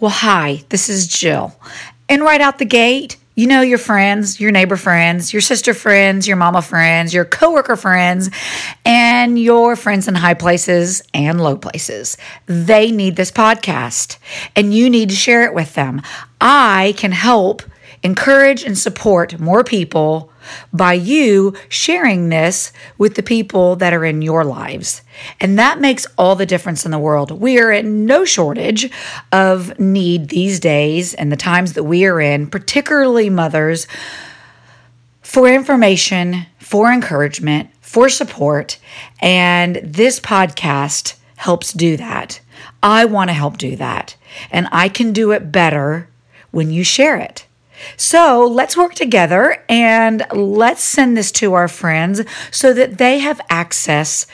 Well, hi, this is Jill. And right out the gate, you know your friends, your neighbor friends, your sister friends, your mama friends, your coworker friends, and your friends in high places and low places. They need this podcast, and you need to share it with them. I can help encourage and support more people by you sharing this with the people that are in your lives. And that makes all the difference in the world. We are in no shortage of need these days and the times that we are in, particularly mothers, for information, for encouragement, for support. And this podcast helps do that. I want to help do that. And I can do it better when you share it. So let's work together and let's send this to our friends so that they have access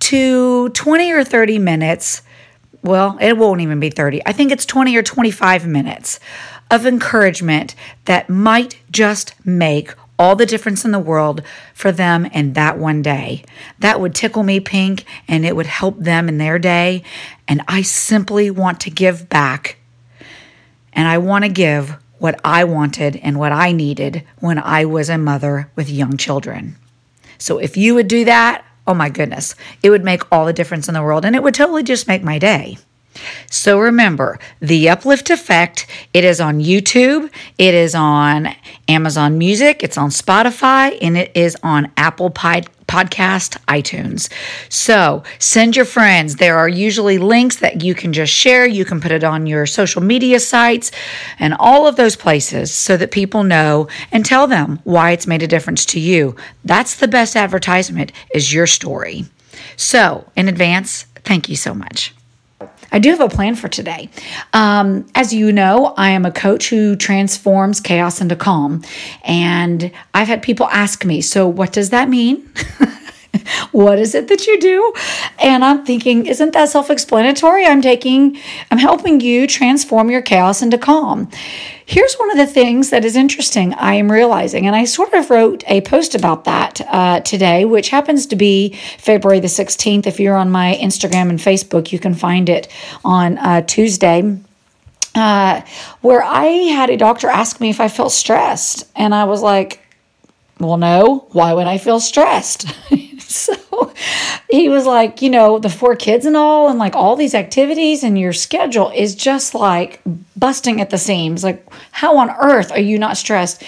to 20 or 30 minutes. Well, it won't even be 30. I think it's 20 or 25 minutes of encouragement that might just make all the difference in the world for them in that one day. That would tickle me pink and it would help them in their day. And I simply want to give back. And I want to give what I wanted and what I needed when I was a mother with young children. So if you would do that, oh my goodness, it would make all the difference in the world and it would totally just make my day. So remember, the Uplift Effect, it is on YouTube, it is on Amazon Music, it's on Spotify, and it is on Apple Podcast podcast, iTunes. So send your friends. There are usually links that you can just share. You can put it on your social media sites and all of those places so that people know and tell them why it's made a difference to you. That's the best advertisement is your story. So in advance, thank you so much. I do have a plan for today. Um, as you know, I am a coach who transforms chaos into calm. And I've had people ask me, so what does that mean? what is it that you do? And I'm thinking, isn't that self explanatory? I'm taking, I'm helping you transform your chaos into calm. Here's one of the things that is interesting I am realizing, and I sort of wrote a post about that uh, today, which happens to be February the 16th. If you're on my Instagram and Facebook, you can find it on uh, Tuesday. Uh, where I had a doctor ask me if I felt stressed, and I was like, well, no, why would I feel stressed? so he was like, you know, the four kids and all, and like all these activities, and your schedule is just like busting at the seams. Like, how on earth are you not stressed?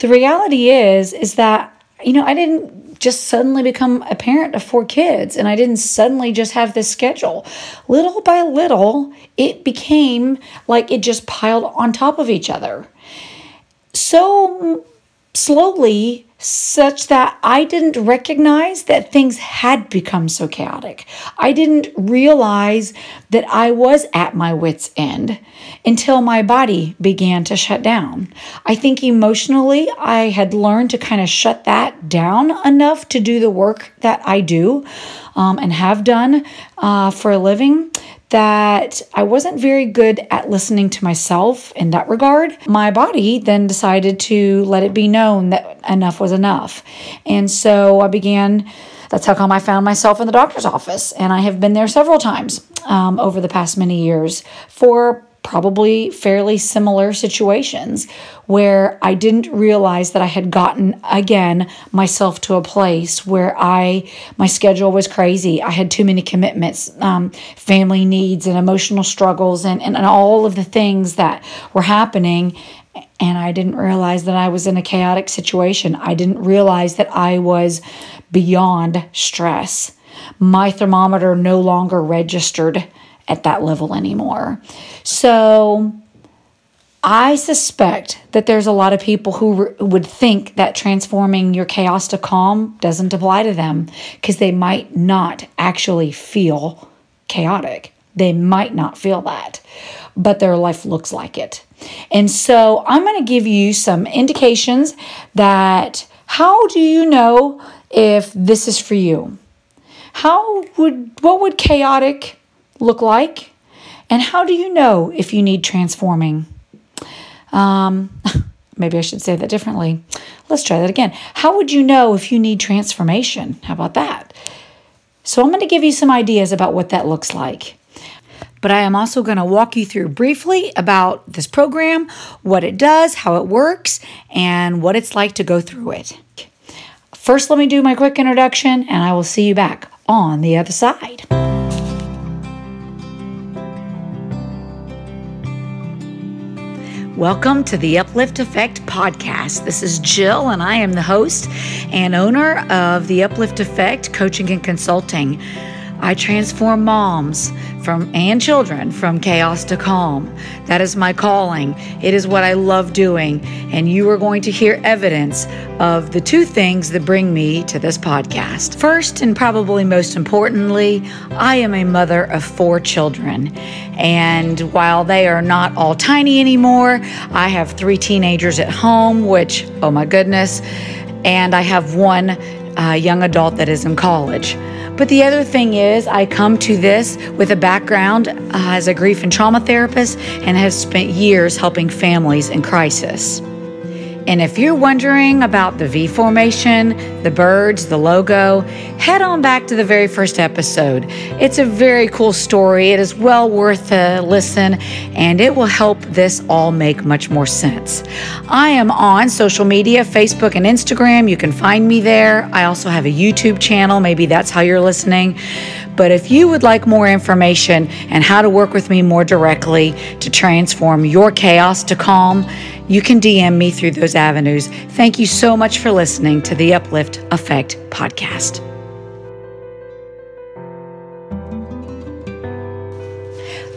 The reality is, is that, you know, I didn't just suddenly become a parent of four kids and I didn't suddenly just have this schedule. Little by little, it became like it just piled on top of each other. So mm, slowly, such that I didn't recognize that things had become so chaotic. I didn't realize that I was at my wits' end until my body began to shut down. I think emotionally, I had learned to kind of shut that down enough to do the work that I do um, and have done uh, for a living that I wasn't very good at listening to myself in that regard. My body then decided to let it be known that enough was enough. And so I began, that's how come I found myself in the doctor's office. And I have been there several times um, over the past many years for probably fairly similar situations where I didn't realize that I had gotten again myself to a place where I my schedule was crazy. I had too many commitments, um, family needs, and emotional struggles, and, and and all of the things that were happening. And I didn't realize that I was in a chaotic situation. I didn't realize that I was beyond stress. My thermometer no longer registered at that level anymore. So I suspect that there's a lot of people who re- would think that transforming your chaos to calm doesn't apply to them because they might not actually feel chaotic. They might not feel that, but their life looks like it. And so I'm going to give you some indications that how do you know if this is for you? How would what would chaotic look like? And how do you know if you need transforming? Um, maybe I should say that differently. Let's try that again. How would you know if you need transformation? How about that? So, I'm going to give you some ideas about what that looks like. but I am also going to walk you through briefly about this program, what it does, how it works, and what it's like to go through it. First, let me do my quick introduction, and I will see you back on the other side. Welcome to the Uplift Effect podcast. This is Jill, and I am the host and owner of the Uplift Effect Coaching and Consulting. I transform moms from and children from chaos to calm. That is my calling. It is what I love doing, and you are going to hear evidence of the two things that bring me to this podcast. First, and probably most importantly, I am a mother of four children. And while they are not all tiny anymore, I have three teenagers at home, which, oh my goodness, and I have one uh, young adult that is in college. But the other thing is, I come to this with a background uh, as a grief and trauma therapist and have spent years helping families in crisis. And if you're wondering about the V formation, the birds, the logo, head on back to the very first episode. It's a very cool story. It is well worth a listen and it will help this all make much more sense. I am on social media, Facebook and Instagram. You can find me there. I also have a YouTube channel. Maybe that's how you're listening. But if you would like more information and how to work with me more directly to transform your chaos to calm, you can DM me through those avenues. Thank you so much for listening to the Uplift Effect podcast.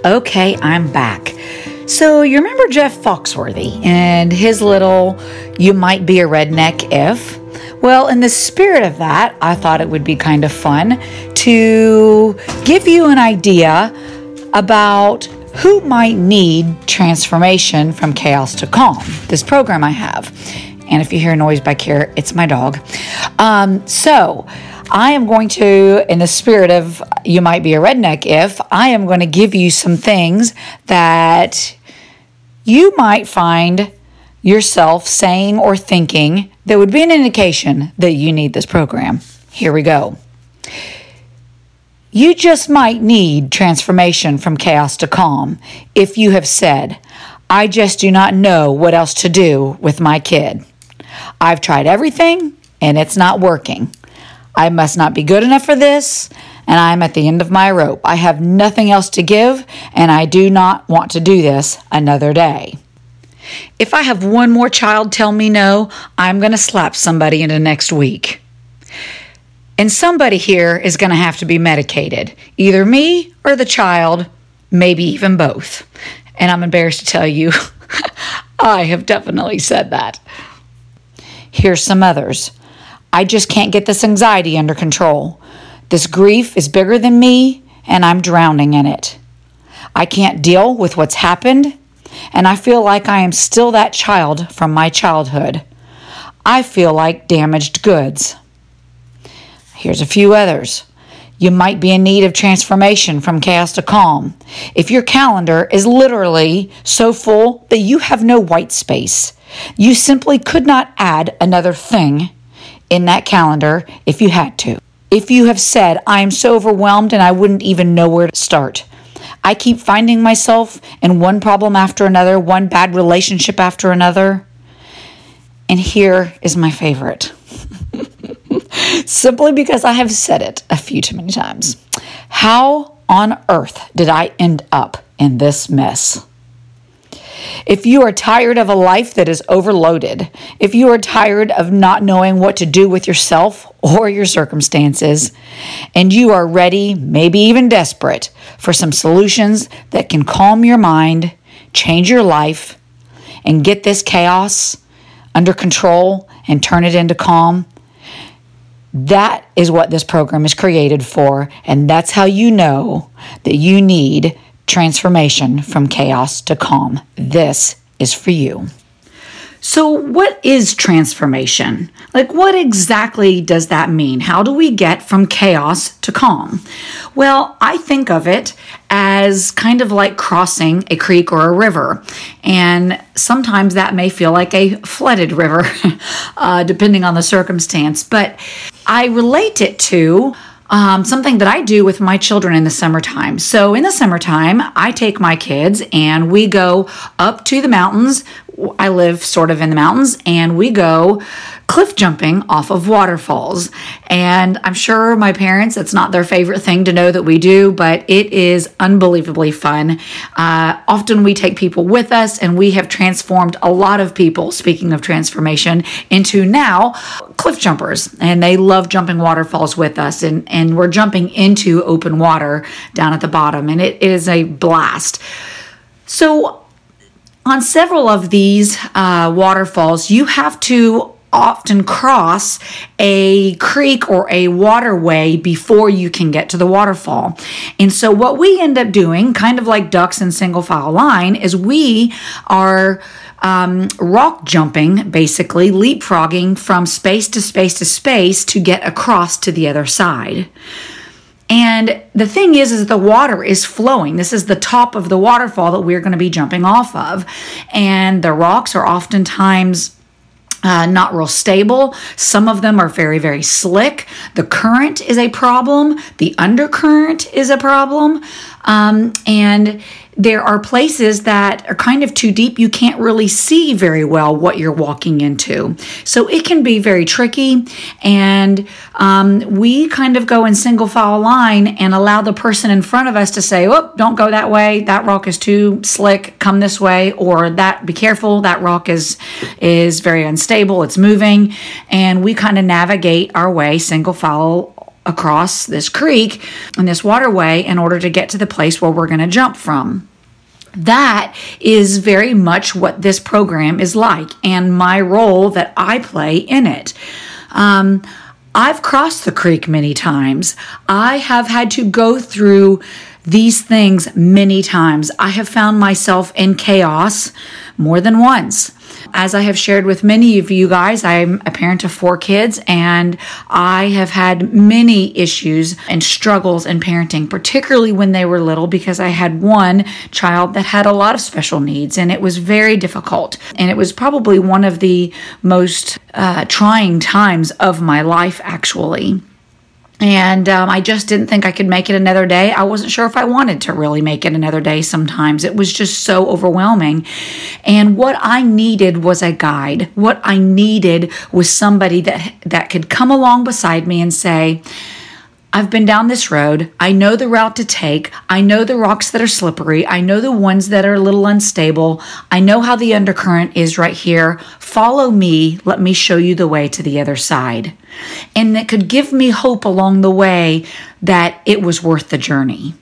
Okay, I'm back. So, you remember Jeff Foxworthy and his little You Might Be a Redneck If? Well, in the spirit of that, I thought it would be kind of fun to give you an idea about who might need transformation from chaos to calm. This program I have. And if you hear a noise back here, it's my dog. Um, so, I am going to, in the spirit of you might be a redneck if, I am going to give you some things that you might find yourself saying or thinking that would be an indication that you need this program. Here we go. You just might need transformation from chaos to calm if you have said, I just do not know what else to do with my kid. I've tried everything and it's not working. I must not be good enough for this, and I'm at the end of my rope. I have nothing else to give, and I do not want to do this another day. If I have one more child tell me no, I'm going to slap somebody into next week. And somebody here is going to have to be medicated, either me or the child, maybe even both. And I'm embarrassed to tell you, I have definitely said that. Here's some others. I just can't get this anxiety under control. This grief is bigger than me, and I'm drowning in it. I can't deal with what's happened, and I feel like I am still that child from my childhood. I feel like damaged goods. Here's a few others. You might be in need of transformation from chaos to calm. If your calendar is literally so full that you have no white space, you simply could not add another thing in that calendar if you had to. If you have said, I am so overwhelmed and I wouldn't even know where to start. I keep finding myself in one problem after another, one bad relationship after another. And here is my favorite. Simply because I have said it a few too many times. How on earth did I end up in this mess? If you are tired of a life that is overloaded, if you are tired of not knowing what to do with yourself or your circumstances, and you are ready, maybe even desperate, for some solutions that can calm your mind, change your life, and get this chaos under control and turn it into calm, that is what this program is created for. And that's how you know that you need transformation from chaos to calm. This is for you. So, what is transformation? Like, what exactly does that mean? How do we get from chaos to calm? Well, I think of it as kind of like crossing a creek or a river. And sometimes that may feel like a flooded river, uh, depending on the circumstance. But I relate it to um, something that I do with my children in the summertime. So, in the summertime, I take my kids and we go up to the mountains. I live sort of in the mountains, and we go cliff jumping off of waterfalls. And I'm sure my parents, it's not their favorite thing to know that we do, but it is unbelievably fun. Uh, often we take people with us, and we have transformed a lot of people, speaking of transformation, into now cliff jumpers. And they love jumping waterfalls with us. And, and we're jumping into open water down at the bottom, and it is a blast. So, on several of these uh, waterfalls, you have to often cross a creek or a waterway before you can get to the waterfall. And so, what we end up doing, kind of like ducks in single file line, is we are um, rock jumping, basically leapfrogging from space to space to space to get across to the other side. And the thing is, is the water is flowing. This is the top of the waterfall that we're going to be jumping off of. And the rocks are oftentimes uh, not real stable. Some of them are very, very slick. The current is a problem. The undercurrent is a problem. Um, and there are places that are kind of too deep. You can't really see very well what you're walking into. So it can be very tricky. And um, we kind of go in single file line and allow the person in front of us to say, oh, don't go that way. That rock is too slick. Come this way. Or that, be careful. That rock is, is very unstable. It's moving. And we kind of navigate our way single file across this creek and this waterway in order to get to the place where we're going to jump from. That is very much what this program is like and my role that I play in it. Um, I've crossed the creek many times. I have had to go through these things many times. I have found myself in chaos more than once. As I have shared with many of you guys, I'm a parent of four kids and I have had many issues and struggles in parenting, particularly when they were little, because I had one child that had a lot of special needs and it was very difficult. And it was probably one of the most uh, trying times of my life, actually. And um, I just didn't think I could make it another day. I wasn't sure if I wanted to really make it another day sometimes. It was just so overwhelming. And what I needed was a guide. What I needed was somebody that, that could come along beside me and say, I've been down this road. I know the route to take. I know the rocks that are slippery. I know the ones that are a little unstable. I know how the undercurrent is right here. Follow me. Let me show you the way to the other side. And that could give me hope along the way that it was worth the journey.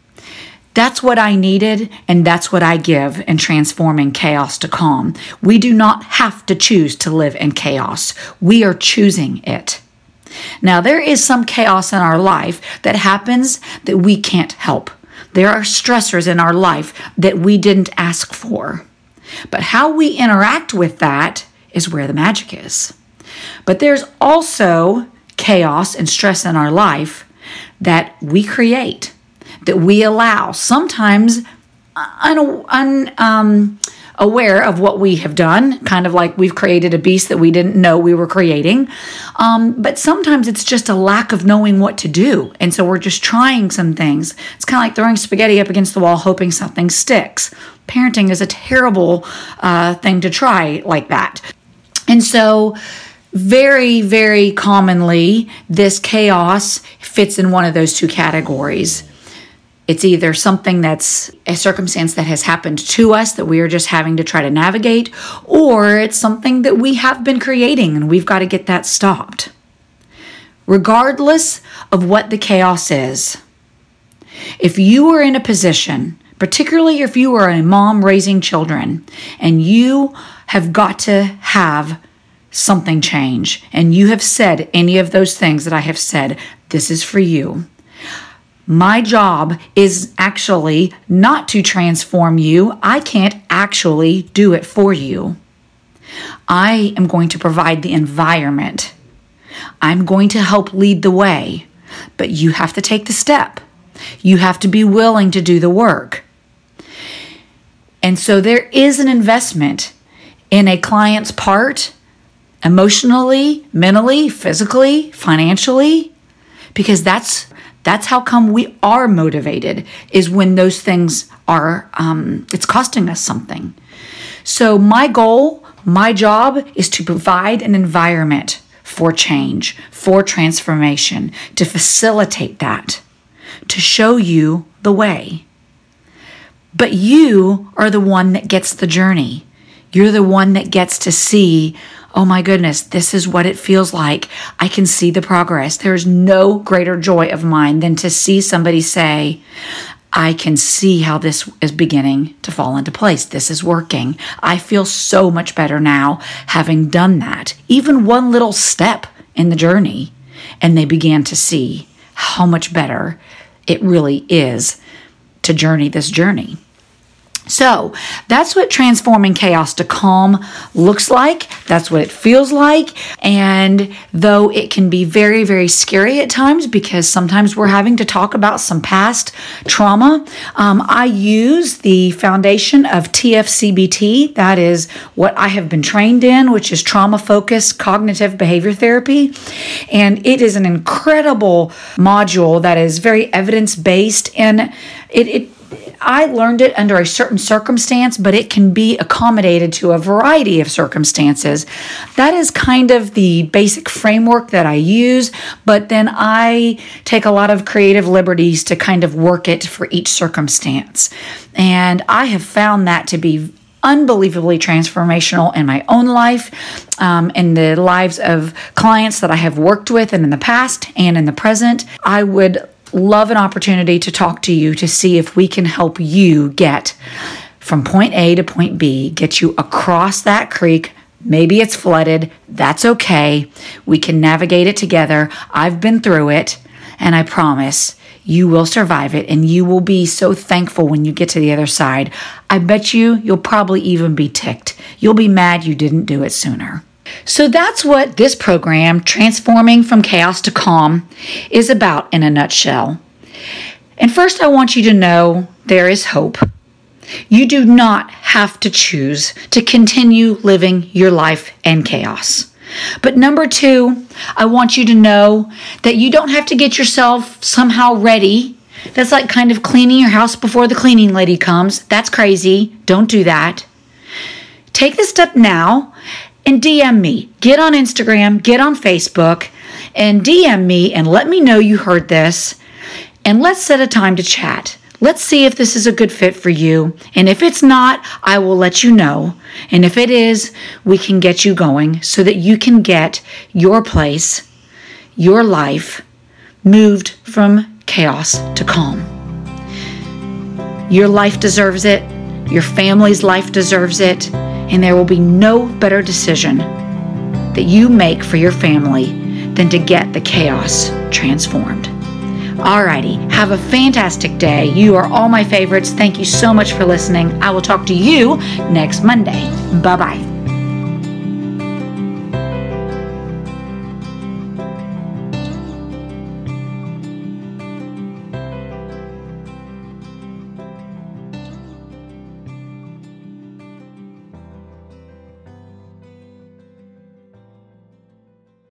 That's what I needed, and that's what I give in transforming chaos to calm. We do not have to choose to live in chaos, we are choosing it. Now, there is some chaos in our life that happens that we can't help. There are stressors in our life that we didn't ask for. But how we interact with that is where the magic is. But there's also chaos and stress in our life that we create, that we allow, sometimes un, un, um, aware of what we have done, kind of like we've created a beast that we didn't know we were creating. Um, but sometimes it's just a lack of knowing what to do. And so we're just trying some things. It's kind of like throwing spaghetti up against the wall, hoping something sticks. Parenting is a terrible uh, thing to try like that. And so, very, very commonly, this chaos fits in one of those two categories. It's either something that's a circumstance that has happened to us that we are just having to try to navigate, or it's something that we have been creating and we've got to get that stopped. Regardless of what the chaos is, if you are in a position, particularly if you are a mom raising children, and you have got to have something change, and you have said any of those things that I have said, this is for you my job is actually not to transform you. I can't actually do it for you. I am going to provide the environment. I'm going to help lead the way, but you have to take the step. You have to be willing to do the work. And so there is an investment in a client's part emotionally, mentally, physically, financially, because that's That's how come we are motivated, is when those things are, um, it's costing us something. So, my goal, my job is to provide an environment for change, for transformation, to facilitate that, to show you the way. But you are the one that gets the journey. You're the one that gets to see, oh my goodness, this is what it feels like. I can see the progress. There's no greater joy of mine than to see somebody say, I can see how this is beginning to fall into place. This is working. I feel so much better now having done that. Even one little step in the journey. And they began to see how much better it really is to journey this journey. So that's what transforming chaos to calm looks like. That's what it feels like. And though it can be very, very scary at times because sometimes we're having to talk about some past trauma, um, I use the foundation of TFCBT. That is what I have been trained in, which is trauma focused cognitive behavior therapy. And it is an incredible module that is very evidence based and it, it I learned it under a certain circumstance, but it can be accommodated to a variety of circumstances. That is kind of the basic framework that I use, but then I take a lot of creative liberties to kind of work it for each circumstance. And I have found that to be unbelievably transformational in my own life, um, in the lives of clients that I have worked with and in the past and in the present. I would love an opportunity to talk to you to see if we can help you get from point A to point B, get you across that creek. Maybe it's flooded. That's okay. We can navigate it together. I've been through it, and I promise you will survive it and you will be so thankful when you get to the other side. I bet you you'll probably even be ticked. You'll be mad you didn't do it sooner. So that's what this program, Transforming from Chaos to Calm, is about in a nutshell. And first, I want you to know there is hope. You do not have to choose to continue living your life in chaos. But number two, I want you to know that you don't have to get yourself somehow ready. That's like kind of cleaning your house before the cleaning lady comes. That's crazy. Don't do that. Take the step now and DM me. Get on Instagram, get on Facebook, and DM me and let me know you heard this. And let's set a time to chat. Let's see if this is a good fit for you. And if it's not, I will let you know. And if it is, we can get you going so that you can get your place, your life moved from chaos to calm. Your life deserves it. Your family's life deserves it and there will be no better decision that you make for your family than to get the chaos transformed. Alrighty, have a fantastic day. You are all my favorites. Thank you so much for listening. I will talk to you next Monday. Bye bye.